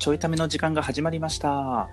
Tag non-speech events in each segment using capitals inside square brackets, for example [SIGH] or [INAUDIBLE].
ちょいための時間が始まりました。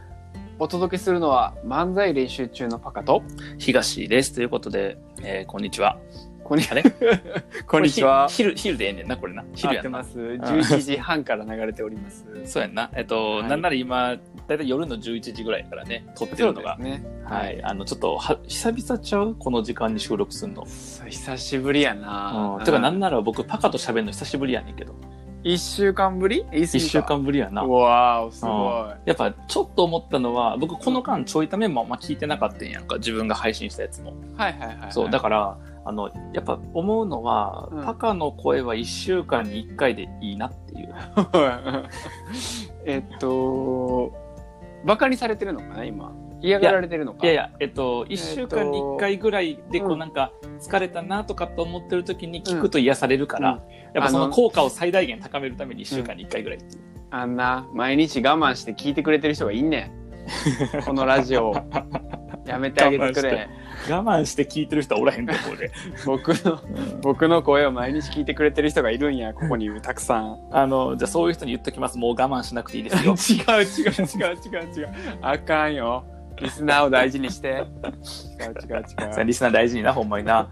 お届けするのは漫才練習中のパカと、東です。ということで、えーこんにちは。こんにあれ？[LAUGHS] こんにちは昼、昼でええねんな、これな。昼やんな。合ってます。11時半から流れております。そうやんな。えっと、はいなんなら今、だいたい夜の11時ぐらいからね、撮ってるのが。ね。はい。あの、ちょっとは、久々ちゃう？この時間に収録すんの。そう久しぶりやなうん。てか、なんなら僕、パカと喋るの久しぶりやねんけど。一週間ぶり？一週間ぶりやな。うわー、すごやっぱちょっと思ったのは僕この間ちょいためもあんま聞いてなかったんやんか自分が配信したやつも、い。はいはいはいはい。そうだからあのやっぱ思うのは、うんパカの声は1週間に1回でいいなっていう [LAUGHS] ら。えっと、バカにされてるのかな、今？嫌がられてるのか。いやいやえっと1週間に1回ぐらいでこううんなんか疲れたなとかと思ってる時に聞くと癒されるから、うんやっぱそあのの効果を最大限高めるために1週間に1回ぐらいっていう、あんな、毎日我慢して聞いてくれてる人がいんねん。[LAUGHS] このラジオを。やめてあげてくれ。我慢して聞いてる人はおらへんとこで僕の、僕の声を毎日聞いてくれてる人がいるんや、ここにたくさん。あのじゃあそういう人に言っときますもう我慢しなくていいですよ [LAUGHS] 違う違う違う違う違う。あかんよ。リスナーを大事にして。違う違う違う。さリスナー大事にな、ほんまにな。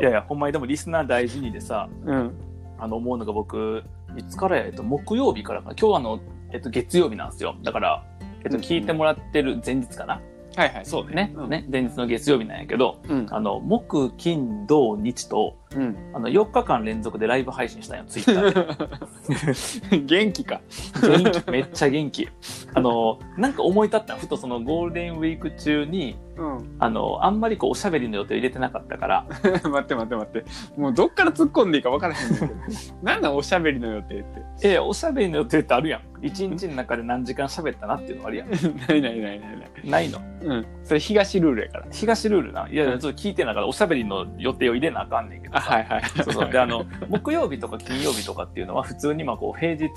いやいや、ほんまにでもリスナー大事にでさ、うん。あの、思うのが僕、いつからや、えっと、木曜日からかな。今日はあの、えっと、月曜日なんですよ。だから、えっと、うん聞いてもらってる前日かな。はいはい、そうね、うん、ね、前日の月曜日なんやけど、うん。あの、木、金、土、日と、うん。あの、4日間連続でライブ配信したんよ、ツイッターで。[LAUGHS] 元気か。元気、めっちゃ元気。あの、なんか思い立ったのふとそのゴールデンウィーク中に、うん。あの、あんまりこう、おしゃべりの予定を入れてなかったから、[LAUGHS] 待って待って待って。もうどっから突っ込んでいいか分からへんねんけど。[LAUGHS] なんなんおしゃべりの予定って。えおしゃべりの予定ってあるやん。一日の中で何時間喋ったなっていうのあるやん。[LAUGHS] ないないないないない。ないの？うん。それ東ルールやから。東ルールな。いや、うんちょっと聞いてながらおしゃべりの予定を入れなあかんねんけどあ、さ。はいはい。そうそう。で、あの、木曜日とか金曜日とかっていうのは普通にまあこう平日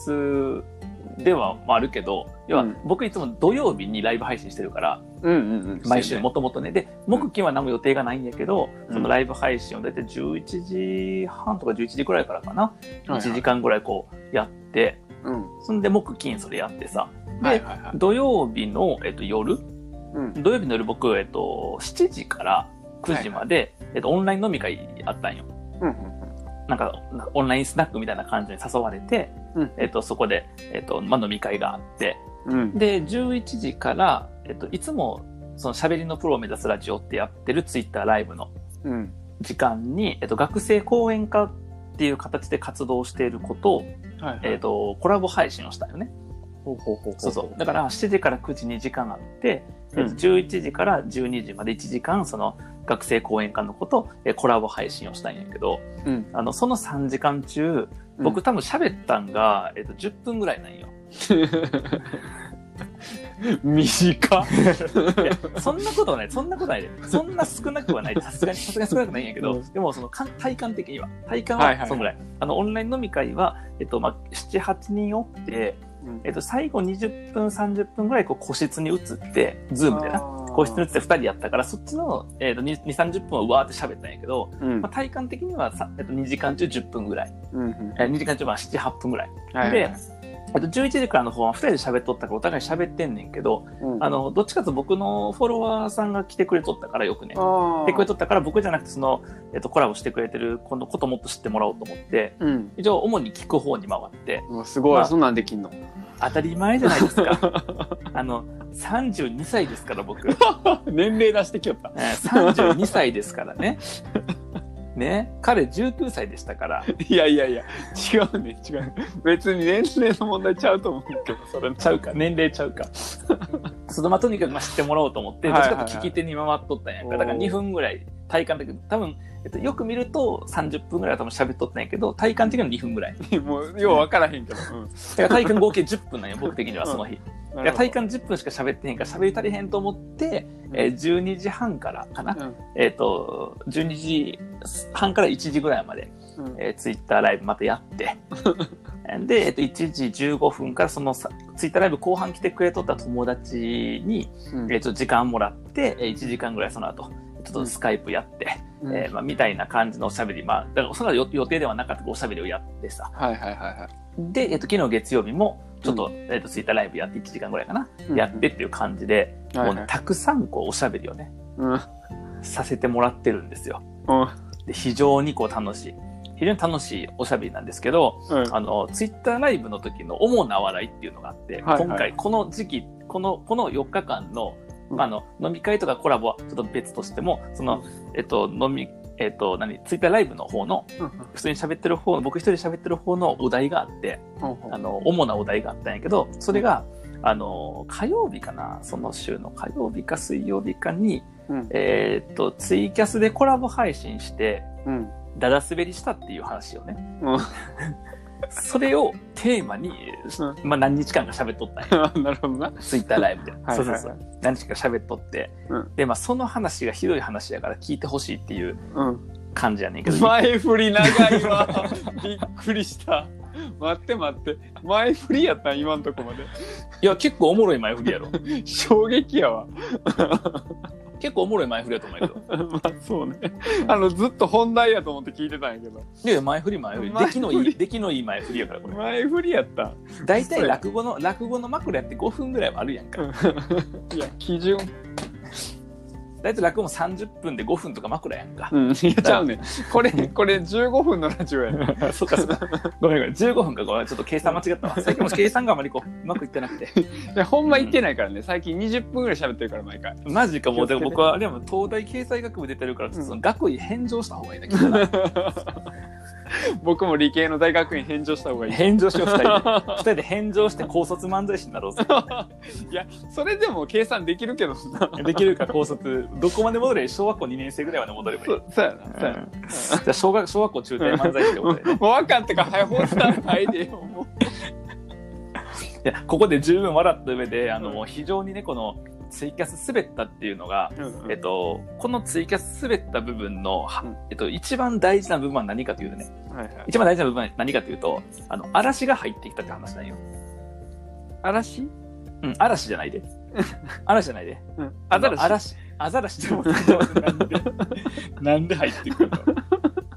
ではまああるけど、要はうん僕いつも土曜日にライブ配信してるから、うんうんうん。毎週もともとね。で、木金は何も予定がないんやけど、うんそのライブ配信を大体11時半とか11時くらいからかな。はいはい1時間ぐらいこうやって、うん。そんで木金それやってさ。で、はいはいはい。土曜日の、えっと、夜？うん。土曜日の夜僕、えっと、7時から9時まで、えっと、オンライン飲み会あったんよ。うんなんか、オンラインスナックみたいな感じに誘われて、うんえっと、そこで、えっと、まあ、飲み会があって、うん。うん。で、11時から、えっと、いつも、その喋りのプロを目指すラジオってやってるツイッターライブのうん。時間に、えっと、学生講演家っていう形で活動していることを、はいはい。えっと、コラボ配信をしたよね。ほうほうほう。そうそう。だから、7時から9時2時間あって、うんえっと11時から12時まで1時間、その学生講演会のこと、えコラボ配信をしたんやけど、うん。あの、その3時間中、僕多分喋ったんが、えっと、10分ぐらいなんよ。[LAUGHS] 短そんなことはない。そんなことないで。そんな少なくはない。さすがに、さすがに少なくないんやけど、うんでも、その、体感的には、体感はいはいははいそのぐらい。あの、オンライン飲み会は、えっと、まあ、7、8人おって、えっと、最後20分、30分ぐらい、こう、個室に移って、ズームでな。個室に移って2人やったから、そっちの、えっと、2、30分はうわーって喋ったんやけど、うんまあ、体感的にはさ、えっと、2時間中10分ぐらい。うんうんえー2時間中は7、8分ぐらい。はいで、えっと、11時からの方は2人で喋っとったからお互い喋ってんねんけど、うんあの、どっちかと僕のフォロワーさんが来てくれとったからよくね。来てくれとったから僕じゃなくてその、えっと、コラボしてくれてるこのこともっと知ってもらおうと思って、うん。一応主に聞く方に回って、すごい、まあそんなんできんの？当たり前じゃないですか。[LAUGHS] あの、32歳ですから僕。え [LAUGHS] 年齢出してきよった。ー32歳ですからね。ね。彼19歳でしたから。いやいやいや、違うね、違う。別に年齢の問題ちゃうと思うけど、それちゃうか、年齢ちゃうか。[LAUGHS] そのまあとにかくまあ知ってもらおうと思って、どっちかと聞き手に回っとったんやんか。だから2分ぐらい、体感的に、多分、えっと、よく見ると30分ぐらいは多分喋っとったんやけど、体感的には2分ぐらい。[LAUGHS] もう、よう分からへんけど。だから体感合計10分なんよ、僕的にはその日。うん。体感10分しか喋ってへんから喋り足りへんと思って、えー12時半からかな。うんえっ、と、12時半から1時ぐらいまで、うんえー、ツイッターライブまたやって、[LAUGHS] で、えっ、と、1時15分からそのさツイッターライブ後半来てくれとった友達に、うんえっ、と、時間もらって、えー1時間ぐらいその後、ちょっとスカイプやって、うんえーまあ、みたいな感じのおしゃべり、まあ、だからそれは予予定ではなかったおしゃべりをやってさ。はいはいはいはで、えっと、昨日月曜日も、ちょっと、えっと、ツイッターライブやって1時間ぐらいかな、うんやってっていう感じで、い。はいはいもうねたくさんこうおしゃべりをね、うん。させてもらってるんですよ。うん。で、非常にこう楽しい。非常に楽しいおしゃべりなんですけど、うん。あの、ツイッターライブの時の主な笑いっていうのがあって、はいはい今回この時期、この、この4日間の、うんあの、飲み会とかコラボはちょっと別としても、その、えっと、飲み、えっと、何、ツイッターライブの方の、普通に喋ってる方、僕一人で喋ってる方のお題があって、あの、主なお題があったんやけど、それが、あの、火曜日かな、その週の火曜日か水曜日かに、うん。えーっと、ツイキャスでコラボ配信して、うん。だだ滑りしたっていう話をね、うん。それをテーマに、まあ何日間か喋っとったんや。[LAUGHS] なるほどな。ツイッターライブで。はいそうそうそう。何日か喋っとって。うんで、まあその話がひどい話やから聞いてほしいっていううん。感じやねんけど。前振り長いわ。[LAUGHS] びっくりした。待って待って。前振りやったん今んとこまで。いや、結構おもろい前振りやろ。[LAUGHS] 衝撃やわ。結構おもろい前振りやと思うけど。[LAUGHS] まあそうね。あの、ずっと本題やと思って聞いてたんやけど。いやいや、前振り前振り。前振り出来のいい、出来のいい前振りやから、これ。前振りやった。大体落語の、落語の枕やって5分ぐらいはあるやんか。[LAUGHS] いや、基準。大体落語も30分で5分とか枕やんか。うん。いや、ちゃうねん。これ、これ15分のラジオやねん。[LAUGHS] そっかそっか。ごめんごめん。15分かごめん。ちょっと計算間違ったわ。最近も計算があまりこう、うまくいってなくて。[LAUGHS] いや、ほんま言ってないからね。最近20分ぐらい喋ってるから、毎回。マジかもう、でも僕は、あれはもう東大経済学部出てるから、ちょっとその学位返上した方がいいな、きっとな [LAUGHS] [LAUGHS] 僕も理系の大学院返上した方がいい。返上しよう、二人で。[LAUGHS] 二人で返上して高卒漫才師になろうぜ。いや、それでも計算できるけどな。できるか高卒、どこまで戻れ小学校2年生ぐらいまで戻ればいい。そうそうやな。そうやな。うんじゃあ小学、小学校中退漫才師で戻れね。[LAUGHS] もう分かったから、早くスタート入でよ。もいや、ここで十分笑った上で、あの、非常にね、この、ツイキャス滑ったっていうのが、うえっと、このツイキャス滑った部分の、はうんえっと、一番大事な部分は何かというとね、はいはい。一番大事な部分は何かというと、あの、嵐が入ってきたって話なんよ。嵐？うん、嵐じゃないで。[LAUGHS] 嵐じゃないで。うん。あの嵐嵐。アザラシって思ってなんで、[LAUGHS] なんで入ってくるの？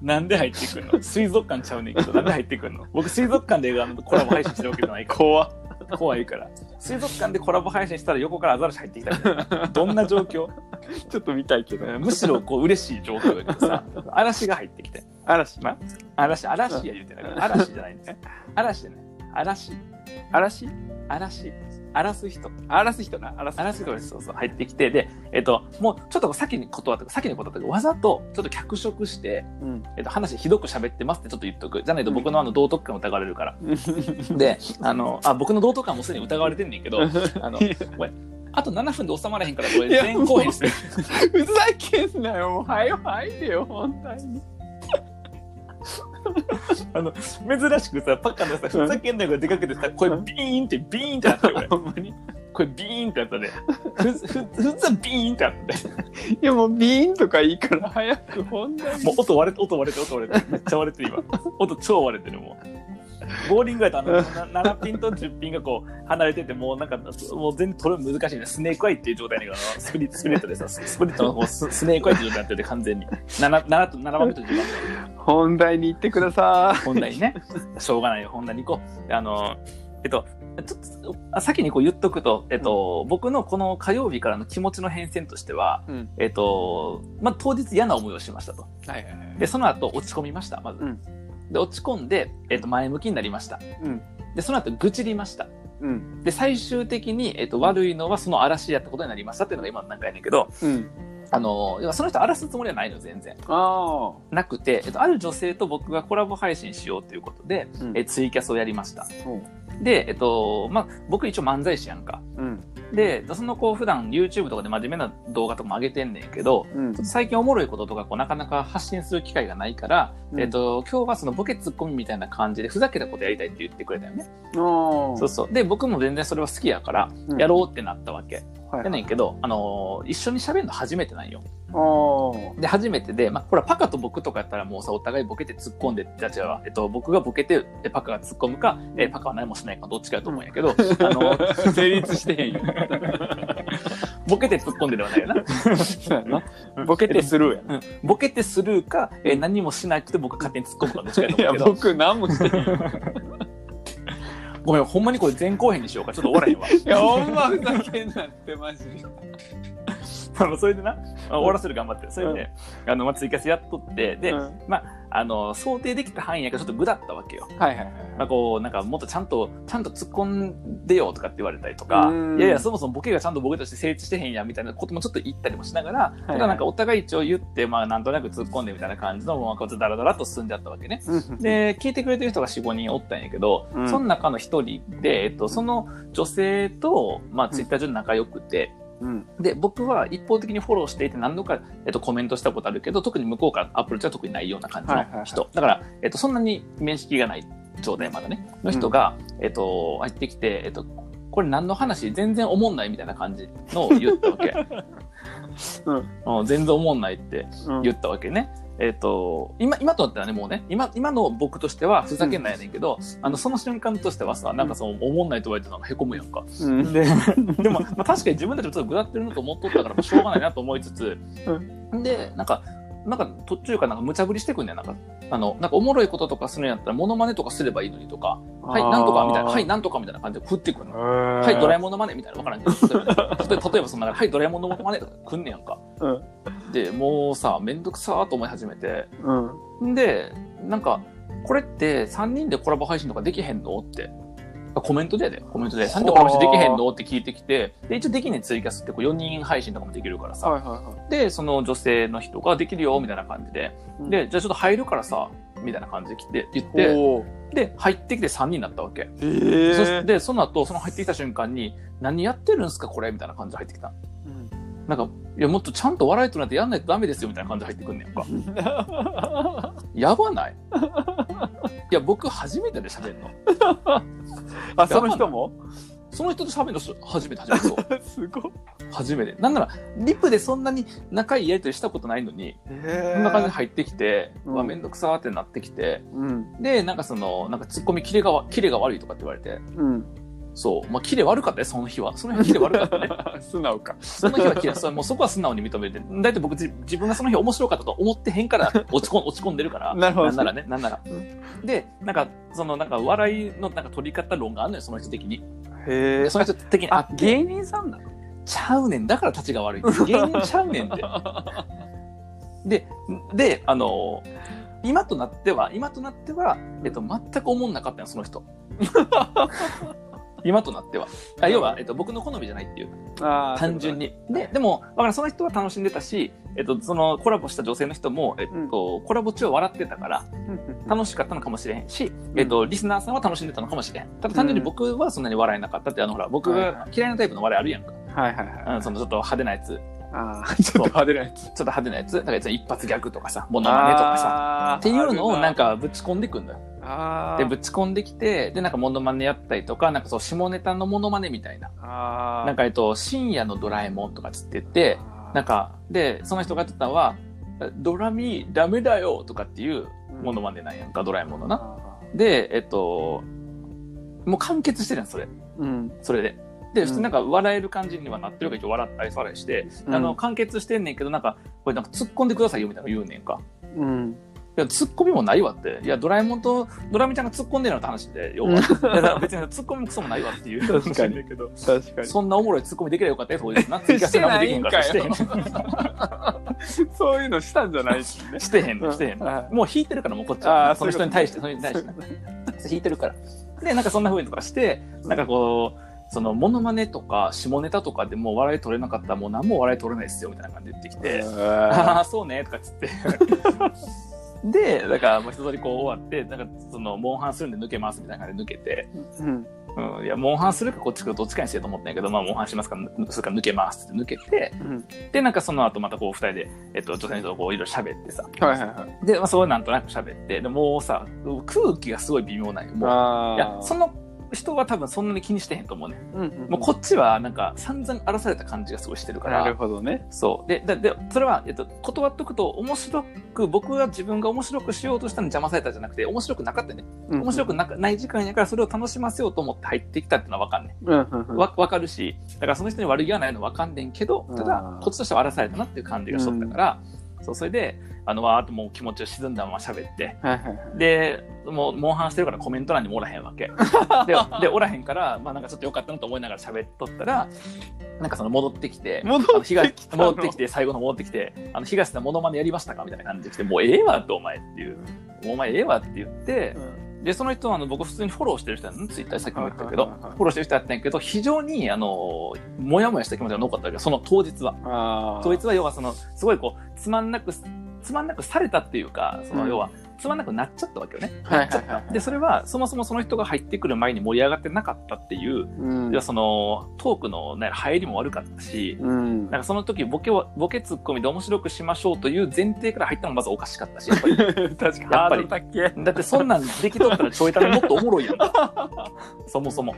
なんで入ってくるの？水族館ちゃうねんけど、なんで入ってくるの？僕水族館であのコラボ配信してるわけじゃないから。怖っ怖いから。水族館でコラボ配信したら横からアザラシ入ってきたみたいな。[LAUGHS] どんな状況？ちょっと見たいけど。むしろこう嬉しい状況だけどさ、嵐が入ってきて。嵐？ま？嵐、嵐や言うてないから。嵐じゃないんですね。[LAUGHS] 嵐じゃない。嵐、嵐？嵐、荒らす人。荒らす人な。荒らす荒らす人です。そうそう。入ってきて、で、えっと、もうちょっと先に断った、先に断ったわざとちょっと脚色して、うん。えっと、話ひどく喋ってますってちょっと言っとく。じゃないと僕のあの道徳感疑われるから。[LAUGHS] で、あの、あ、僕の道徳感もすでに疑われてんねんけど、あの、これ、あと7分で収まらへんから、これいや前後編する。ふざけんなよ。もう、はよ、入れよ、本当に。あの、珍しくさ、パッカのさ、ふざけんなよがでかくてさ、これビーンって、ビーンってなったよ、これ。ほんまに。これビーンってなったね。ふ、ふ、ふざビーンってなって。いや、もう、ビーンとかいいから、早く本題もう音割れて、音割れて、音割れて。めっちゃ割れてる、今。音超割れてる、もう。ボーリングやとあの、な7ピンと10ピンがこう、離れてて、もうなんか、もう全然取るの難しいね。スネークアイっていう状態に、スプリット、スプリットでさ、スプリットのこうススネークアイっていう状態になってて、完全に。7、7と、7番目と10番目。本題に行ってくださ本題にね。しょうがないよ、本題に行こう。であの、えっと、ちょっと、あ先にこう言っとくと、えっと、僕のこの火曜日からの気持ちの変遷としては、い。うん。えっと、まあ、当日嫌な思いをしましたと。はいはいはい。で、その後落ち込みました、まず。うんで、落ち込んで、えっと、前向きになりました。うん。で、その後愚痴りました。うん。で、最終的に、えっと、悪いのはその嵐やったことになりましたっていうのが今の段階やねんけど、うん。あの、要はその人荒らすつもりはないの、全然。あなくて、えっと、ある女性と僕がコラボ配信しようということで、あ。うんえツイキャスをやりました。おうで、えっと、まあ、僕一応漫才師やんか。うん。で、その子普段 YouTube とかで真面目な動画とかも上げてんねんけど、最近おもろいこととかこうなかなか発信する機会がないから、うんえっと、今日はそのボケツッコミみたいな感じでふざけたことやりたいって言ってくれたよね。そうそう。で、僕も全然それは好きやから、うんやろうってなったわけ。はいやねんけど、あのー一緒に喋るの初めてなんよ。で、初めてで、まあ、ほら、パカと僕とかやったらもうさ、お互いボケて突っ込んで、じゃあじゃあ、えっと、僕がボケて、でパカが突っ込むか、えパカは何もしないか、どっちかやと思うんやけど、[LAUGHS] あの、成立してへんよ。[LAUGHS] ボケて突っ込んでではないよな。そうやな。ボケてスルーや。うん。ボケてスルーか、えー何もしなくて僕勝手に突っ込むかどっちかやといや、思うけど。僕何もしてへん。[LAUGHS] ごめん、ほんまにこれ前後編にしようか。ちょっとおらへんわ。[LAUGHS] いや、ほんまふざけんなって、マジで。[LAUGHS] あの、それでな、あ終わらせる頑張って。それで、あの、まあ、ツイキャスやっとって、で、うんまあ、あの、想定できた範囲やからちょっとぐだったわけよ。はいはいはい。まあ、こう、なんかもっとちゃんと、ちゃんと突っ込んでよとかって言われたりとかうん、いやいや、そもそもボケがちゃんとボケとして成立してへんやみたいなこともちょっと言ったりもしながら、ただなんかお互い一応言って、まあなんとなく突っ込んでみたいな感じの、まあこうダラダラと進んじゃったわけね。で、聞いてくれてる人が4、5人おったんやけど、うんその中の一人で、えっと、その女性と、まあツイッター上で仲良くて、うん。で、僕は一方的にフォローしていて何度か、えっと、コメントしたことあるけど、特に向こうからアプローチは特にないような感じの人。だから、えっと、そんなに面識がない状態まだね、の人が、えっと、入ってきて、えっと、これ何の話？全然思んないみたいな感じのを言ったわけ。[LAUGHS] うん。うん全然思んないってうん言ったわけね。えっ、と、今、今となったらね、もうね、今、今の僕としてはふざけんないやねんけど、あの、その瞬間としてはさ、なんかその、思んないと言われてなんか凹むやんか。うん。で、[LAUGHS] でも、まあ、確かに自分たちもちょっとぐだってるのと思っとったから、まあしょうがないなと思いつつ、で、なんか、なんか途中からなんか無茶ぶりしてくんねん、なんか。あの、なんかおもろいこととかするんやったら、モノマネとかすればいいのにとか、はい、なんとかみたいな、はい、なんとかみたいな感じで振ってくるの。は、はいドラえもんのマネみたいな、わからんけど、[LAUGHS] 例えば、そんな、はい、ドラえもんのマネとか来んねやんか。うんで、もうさ、めんどくさーと思い始めて、うん。んで、なんか、これって3人でコラボ配信とかできへんのって。あコメントでやで、コメントで。3人でコラボ配信できへんの？って聞いてきて、で、一応できねんツイキャスってこう4人配信とかもできるからさ。はいはいはで、その女性の人ができるよ、みたいな感じで。い。で、じゃあちょっと入るからさ、みたいな感じで来て、言っで、て、で、入ってきて3人になったわけ。えそして、その後、その入ってきた瞬間に、何やってるんすか、これ？みたいな感じで入ってきた。うんなんか、いや、もっとちゃんと笑いとなってやんないとダメですよ、みたいな感じで入ってくんねんか。[LAUGHS] やばない？いや、僕初めてで喋るの。[LAUGHS] あ、その人も？その人と喋るの初めて初めて。[LAUGHS] すごい。初めて。なんなら、リップでそんなに仲いいやりとりしたことないのに、えこんな感じで入ってきて、うんうわ、めんどくさーってなってきて、うん。で、なんかその、なんかツッコミキレがわ、キレが悪いとかって言われて、うん。そう。まあ、キレ悪かったね、その日は。その日はキレ悪かったね。[LAUGHS] 素直か。その日はキレ、それもうそこは素直に認めて、だいたい僕自自分がその日面白かったと思ってへんから落ち込ん、落ち込んでるから。[LAUGHS] なるほどなんならね、なんなら。で、なんか、そのなんか笑いのなんか取り方論があるのよ、その人的に。へでその人的に、あ、芸芸人さんなの？ちゃうねん。だから立ちが悪い。[LAUGHS] 芸人ちゃうねんって。で、で、あの、今となっては、今となっては、えっと、全く思んなかったよ、その人。今となっては。あ要は、えっと、僕の好みじゃないっていう。単純。に。で、でも、だからその人は楽しんでたし、えっと、そのコラボした女性の人も、えっと、コラボ中は笑ってたから、楽しかったのかもしれへんし、えっと、リスナーさんは楽しんでたのかもしれへん。ただ単純に僕はそんなに笑えなかったって、あの、ほら、僕が嫌いなタイプの笑いあるやんか。はいはいはい。うん、そのちょっと派手なやつ。ちょっああ、ちょっと派手なやつ。と派手なやつ。だから一発ギャグとかさ、モノマネとかさ。っていうのをなん、あかぶち込んでくんだよ。で、ーぶち込んできて、で、なんかモノマネやったりとか、なんかそう、下ネタのモノマネみたいな。なんかえっと、深夜のドラえもんとかつって言って、なんか、で、その人がやってたのは、ドラミダメだよとかっていうモノマネなんやんか、ドラえもんのな。あで、えっと、もう完結してるやん、それ。ーうん。それで。で、うん普通なんか笑える感じにはなってるから一応笑ったり笑いして、あの、完結してんねんけど、なんか、これなんか突っ込んでくださいよみたいなの言うねんか。うん。いや、突っ込みもないわって。いや、ドラえもんとドラミちゃんが突っ込んでるのって話で、要は。だから別に突っ込みもクソもないわっていう確かにけど。確かに。そんなおもろい突っ込みできればよかったよ、当日な。追加して何もできへんからしてへん。そういうのしたんじゃないしね。してへんの、してへんの。はいもう引いてるから、もうこっちあは。ーその人に対して、その人に対してな。引いてるから。で、なんかそんな風にとかして、なんかこう、その、モノマネとか、下ネタとかでもう笑い取れなかったら、もう何も笑い取れないですよ、みたいな感じで言ってきて、ああ、そうね、とかっつって。で、だからもう一通りこう終わって、なんかその、モンハンするんで抜けます、みたいな感じで抜けて、うん。うん、いや、モンハンするかこっち来るどっちかにしてと思ったんやけど、まあ、モンハンしますから、それから抜けますって抜けて、うん。で、なんかその後またこう二人で、えっと、女性とこういろいろ喋ってさ、はいはいはい。で、まあ、そうなんとなく喋って、でもうさ、空気がすごい微妙なんよ。もう、あいや、その人は多分そんなに気にしてへんと思うね。うんうんもうこっちはなんか散々荒らされた感じがすごいしてるかなるら。ほどね。そう。で、で、でそれは、えっと、断っとくと、面白く、僕が自分が面白くしようとしたのに邪魔されたじゃなくて、面白くなかったね。面白くなない時間やから、それを楽しませようと思って入ってきたっていうのはわかんねうんうんうんわ、わかるし、だからその人に悪気はないのわかんねんけど、ただこっちとしては荒らされたなっていう感じがしとったから、そう、それで、あの、わーっともう気持ちを沈んだまま喋って、はいはいはい。で、もう、モンハンしてるからコメント欄にもおらへんわけ。[LAUGHS] で、で、おらへんから、まあなんかちょっとよかったなと思いながら喋っとったら、なんかその戻ってきて、戻ってき戻ってきて、最後の戻ってきて、あの、東さんモノマネやりましたか？みたいな感じで来て、もうええわってお前っていう。もうお前ええわって言って、で、その人はあの僕普通にフォローしてる人やのツイッターさっきも言ったけど、フォローしてる人やったんやけど、非常に、あの、もやもやした気持ちが残ったわけど、その当日は。当日は要はその、すごいこう、つまんなく、つまんなくされたっていうか、そのうん。要は、つまんなくなっちゃったわけよね。で、それは、そもそもその人が入ってくる前に盛り上がってなかったっていう、うんその、トークの、ね、入りも悪かったし、うん。なんかその時ボケを、ボケツッコミで面白くしましょうという前提から入ったのがまずおかしかったし、やっぱり。[LAUGHS] 確かに。やっだってそんなんできとったらちょいためもっとおもろいやん。そもそも。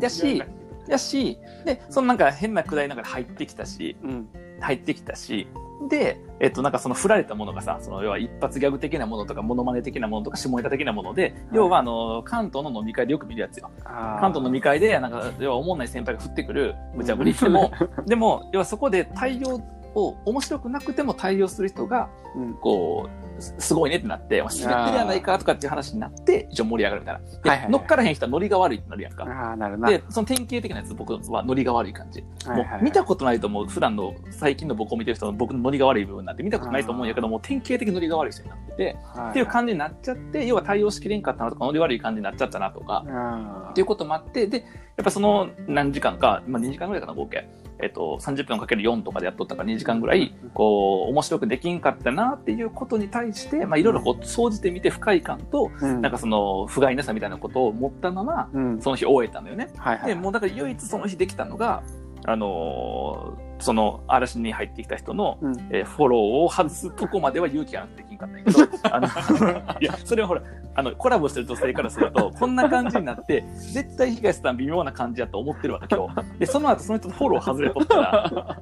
だし、やし、で、そのなんか変なくだりなんか入ってきたし、うん。入ってきたし、で、えっと、なんかその振られたものがさ、その要は一発ギャグ的なものとか、モノマネ的なものとか、下ネタ的なもので、要はあの、関東の飲み会でよく見るやつよ。関関東の飲み会で、なんか、要は思んない先輩が振ってくる無茶ぶりでも、[LAUGHS] でも、要はそこで対応を、面白くなくても対応する人が、うん。こう、すすごいねってなって、滑ってるやないかとかっていう話になって、一応盛り上がるみたいな。で、はいはいはい乗っからへん人はノリが悪いってなるやんか。ああ、なるな。で、その典型的なやつ、僕はノリが悪い感じ。はいはいはいもう見たことないと思う、普段の最近の僕を見てる人の僕のノリが悪い部分なんて見たことないと思うんやけども、典型的にノリが悪い人になってて、はっていう感じになっちゃって、要は対応しきれんかったなとか、ノリ悪い感じになっちゃったなとか、あっていうこともあって、で、やっぱその何時間か、まあ2時間ぐらいかな、合計。えっと、30分かける4とかでやっとったから2時間ぐらい、こう、面白くできんかったなっていうことに対して、まあいろいろこう、総じてみて不快感と、うんなんかその、不甲斐なさみたいなことを持ったまま、うん。その日終えたのよね。はいはい。で、もうだから唯一その日できたのが、あのーその嵐に入ってきた人の、うんえーフォローを外すとこまでは勇気がなくてんかったけど、あの、[LAUGHS] いや、それはほら、あの、コラボしてる女性からすると、こんな感じになって、絶対東さん微妙な感じやと思ってるわけ、今日。で、その後その人とフォロー外れとったら、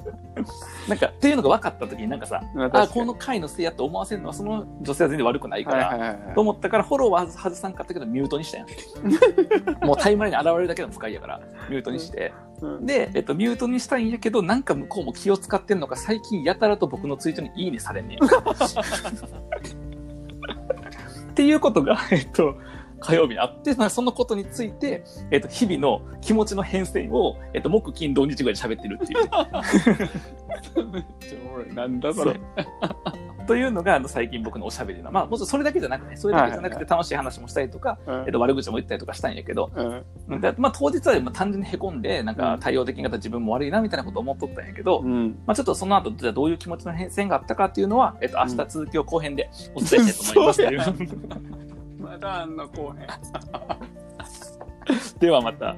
[LAUGHS] なんか、っていうのが分かった時になんかさ、あ、この回のせいやと思わせるのはその女性は全然悪くないから、はいはいはいはいと思ったからフォローは外さんかったけどミュートにしたやん。[LAUGHS] もうタイムラインに現れるだけでも不快やから、ミュートにして。うんで、えっと、ミュートにしたいんやけど、なんか向こうも気を使ってんのか、最近やたらと僕のツイートにいいねされんねん。[LAUGHS] っていうことが、えっと、火曜日にあって、まあそのことについて、えっと、日々の気持ちの変遷を、えっと、木、金、土日ぐらいで喋ってるっていう。めっちゃおもろい。なんだそれ。というのが、あの、最近僕のおしゃべりの。まあ、もちろんそれだけじゃなくて、それだけじゃなくて楽しい話もしたりとか、えっと、悪口も言ったりとかしたんやけど、うん。でまあ、当日はまあ単純に凹んで、なんか対応できんかった自分も悪いな、みたいなことを思っとったんやけど、うん。まあ、ちょっとその後、じゃあどういう気持ちの変遷があったかっていうのは、えっと、明日続きを後編でお伝えしたいと思います [LAUGHS] う。まだあんの後編。[LAUGHS] ではまた。